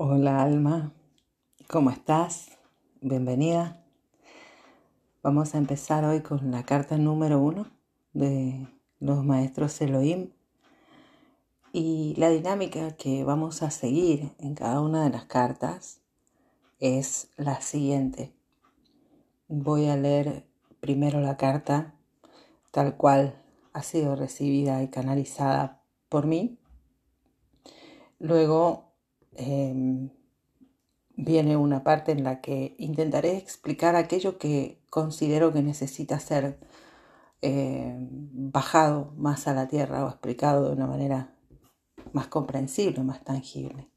Hola Alma, ¿cómo estás? Bienvenida. Vamos a empezar hoy con la carta número uno de los maestros Elohim y la dinámica que vamos a seguir en cada una de las cartas es la siguiente. Voy a leer primero la carta tal cual ha sido recibida y canalizada por mí. Luego Em, viene una parte en la que intentaré explicar aquello que considero que necesita ser em, bajado más a la tierra o explicado de una manera más comprensible, más tangible.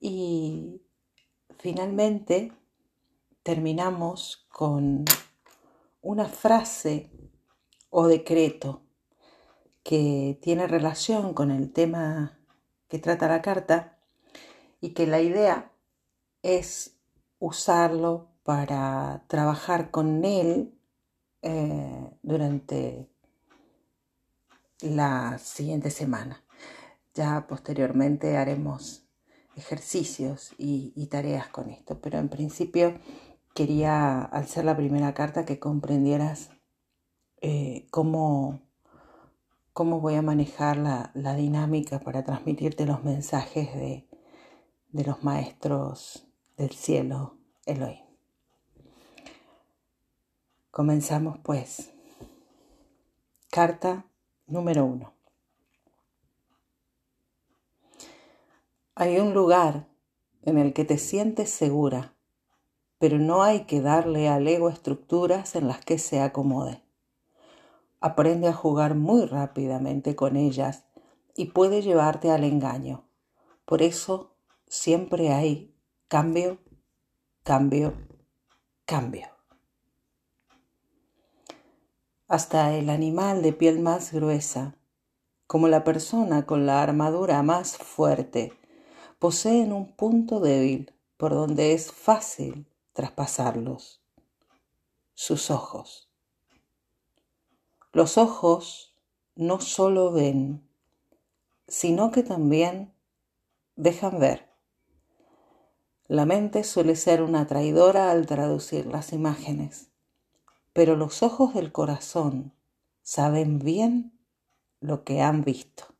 Y finalmente terminamos con una frase o decreto que tiene relación con el tema que trata la carta y que la idea es usarlo para trabajar con él eh, durante la siguiente semana. Ya posteriormente haremos ejercicios y, tareas con esto, pero en principio quería, al ser la primera carta, que comprendieras eh, cómo, cómo voy a manejar la, la dinámica para transmitirte los mensajes de, de los maestros del cielo Elohim. Comenzamos pues. Carta número uno. Hay un lugar en el que te sientes segura, pero no hay que darle al ego estructuras en las que se acomode. Aprende a jugar muy rápidamente con ellas y puede llevarte al engaño. Por eso siempre hay cambio, cambio, cambio. Hasta el animal de piel más gruesa, como la persona con la armadura más fuerte, poseen un punto débil por donde es fácil traspasarlos. Sus ojos. Los ojos no solo ven, sino que también dejan ver. La mente suele ser una traidora al traducir las imágenes, pero los ojos del corazón saben bien lo que han visto.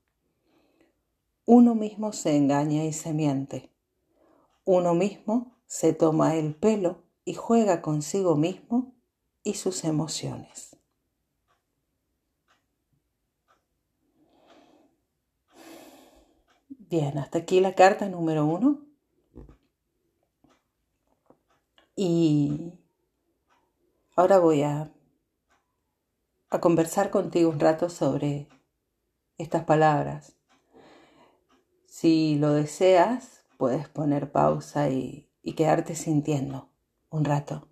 Uno mismo se engaña y se miente. Uno mismo se toma el pelo y juega consigo mismo y sus emociones. Bien, hasta aquí la carta número uno. Y ahora voy a, a conversar contigo un rato sobre estas palabras. Si lo deseas, puedes poner pausa y, quedarte sintiendo un rato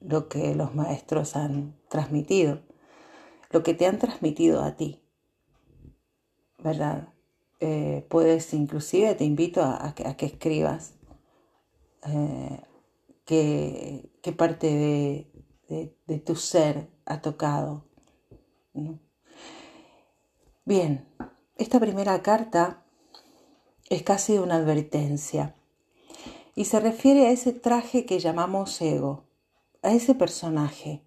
lo que los maestros han transmitido, lo que te han transmitido a ti, ¿verdad? Eh, puedes inclusive, te invito a, que, escribas eh, qué, parte de, tu ser ha tocado. Bien, esta primera carta es casi una advertencia y se refiere a ese traje que llamamos ego, a ese personaje,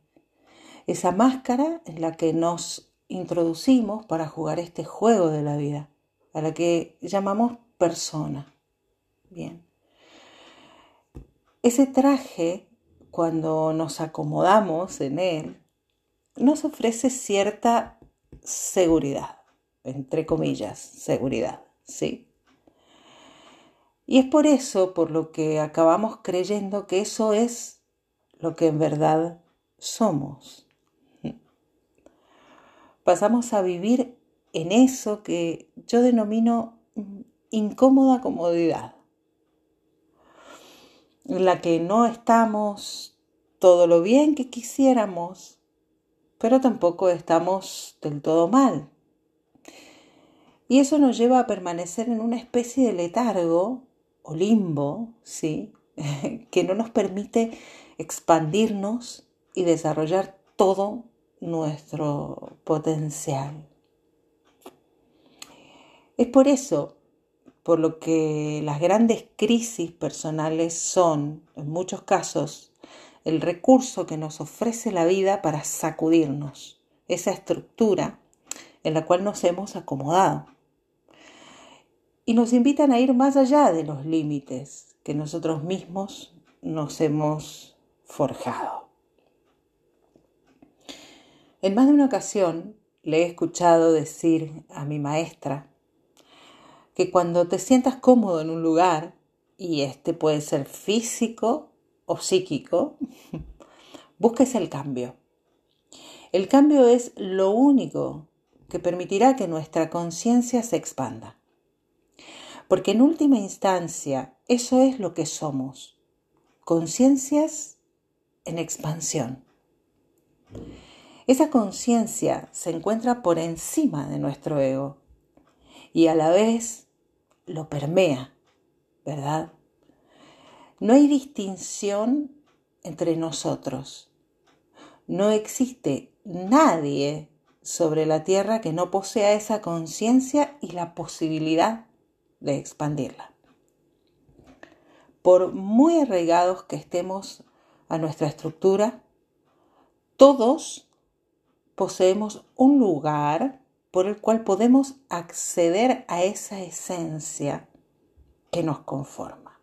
esa máscara en la que nos introducimos para jugar este juego de la vida, a la que llamamos persona. Bien. Ese traje, cuando nos acomodamos en él, nos ofrece cierta seguridad, entre comillas, seguridad, ¿sí? Y es por eso por lo que acabamos creyendo que eso es lo que en verdad somos. Pasamos a vivir en eso que yo denomino incómoda comodidad en la que no estamos todo lo bien que quisiéramos, pero tampoco estamos del todo mal. Y eso nos lleva a permanecer en una especie de letargo o limbo, ¿sí? que no nos permite expandirnos y desarrollar todo nuestro potencial. Es por eso por lo que las grandes crisis personales son, en muchos casos, el recurso que nos ofrece la vida para sacudirnos esa estructura en la cual nos hemos acomodado. Y nos invitan a ir más allá de los límites que nosotros mismos nos hemos forjado. En más de una ocasión le he escuchado decir a mi maestra que cuando te sientas cómodo en un lugar, y este puede ser físico o psíquico, busques el cambio. El cambio es lo único que permitirá que nuestra conciencia se expanda. Porque en última instancia, eso es lo que somos, conciencias en expansión. Esa conciencia se encuentra por encima de nuestro ego y a la vez lo permea, ¿verdad? No hay distinción entre nosotros. No existe nadie sobre la tierra que no posea esa conciencia y la posibilidad de expandirla. Por muy arraigados que estemos a nuestra estructura, todos poseemos un lugar por el cual podemos acceder a esa esencia que nos conforma.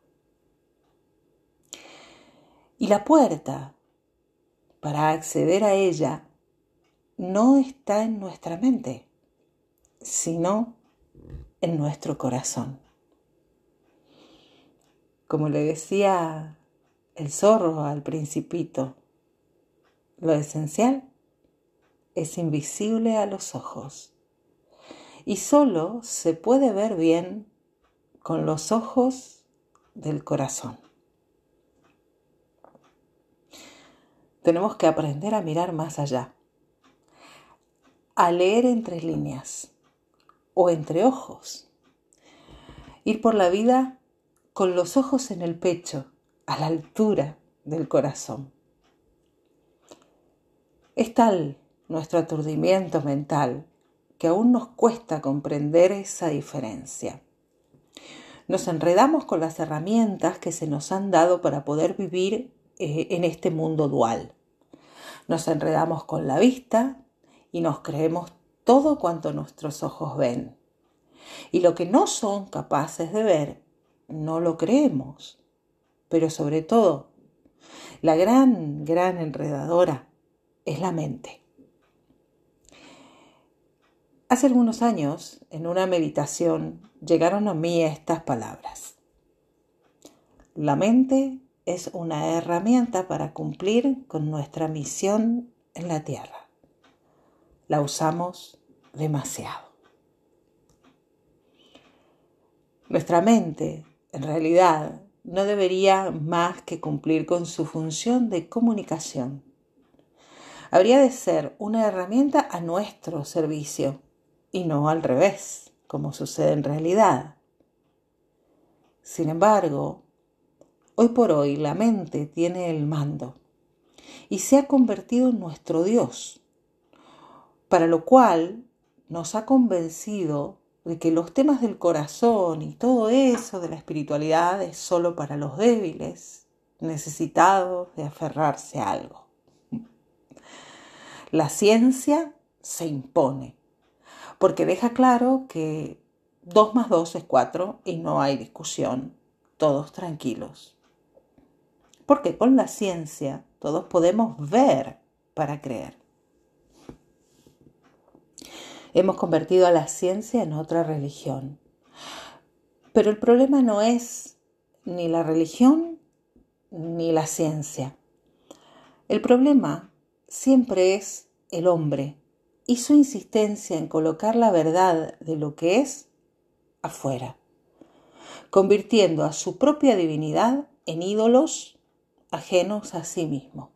Y la puerta para acceder a ella no está en nuestra mente, sino en nuestro corazón. Como le decía el zorro al principito, lo esencial es invisible a los ojos y solo se puede ver bien con los ojos del corazón. Tenemos que aprender a mirar más allá, a leer entre líneas o entre ojos, ir por la vida con los ojos en el pecho, a la altura del corazón. Es tal nuestro aturdimiento mental que aún nos cuesta comprender esa diferencia. Nos enredamos con las herramientas que se nos han dado para poder vivir eh, en este mundo dual. Nos enredamos con la vista y nos creemos todo cuanto nuestros ojos ven. Y lo que no son capaces de ver, no lo creemos. Pero sobre todo, la gran, gran enredadora es la mente. Hace algunos años, en una meditación, llegaron a mí estas palabras. La mente es una herramienta para cumplir con nuestra misión en la tierra. La usamos demasiado. Nuestra mente, en realidad, no debería más que cumplir con su función de comunicación. Habría de ser una herramienta a nuestro servicio y no al revés, como sucede en realidad. Sin embargo, Hoy por hoy la mente tiene el mando y se ha convertido en nuestro Dios, para lo cual nos ha convencido de que los temas del corazón y todo eso de la espiritualidad es solo para los débiles, necesitados de aferrarse a algo. La ciencia se impone, porque deja claro que 2 más 2 es 4 y no hay discusión, todos tranquilos porque con la ciencia todos podemos ver para creer. Hemos convertido a la ciencia en otra religión. Pero el problema no es ni la religión ni la ciencia. El problema siempre es el hombre y su insistencia en colocar la verdad de lo que es afuera, convirtiendo a su propia divinidad en ídolos ajenos a sí mismo.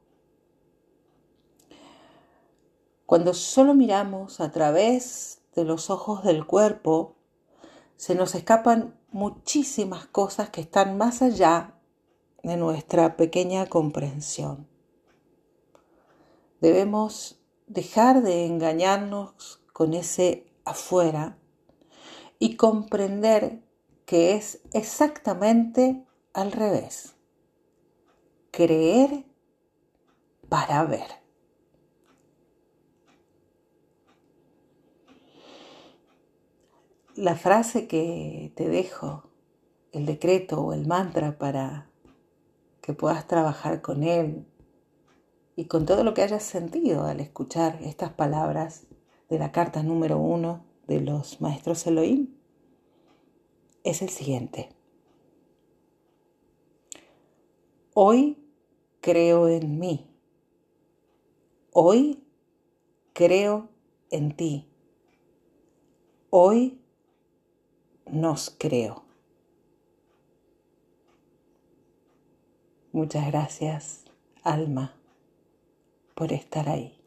Cuando solo miramos a través de los ojos del cuerpo, se nos escapan muchísimas cosas que están más allá de nuestra pequeña comprensión. Debemos dejar de engañarnos con ese afuera y comprender que es exactamente al revés. Creer para ver. La frase que te dejo, el decreto o el mantra para que puedas trabajar con él y con todo lo que hayas sentido al escuchar estas palabras de la carta número uno de los maestros Elohim, es el siguiente. Hoy creo en mí. Hoy creo en ti. Hoy nos creo. Muchas gracias, alma, por estar ahí.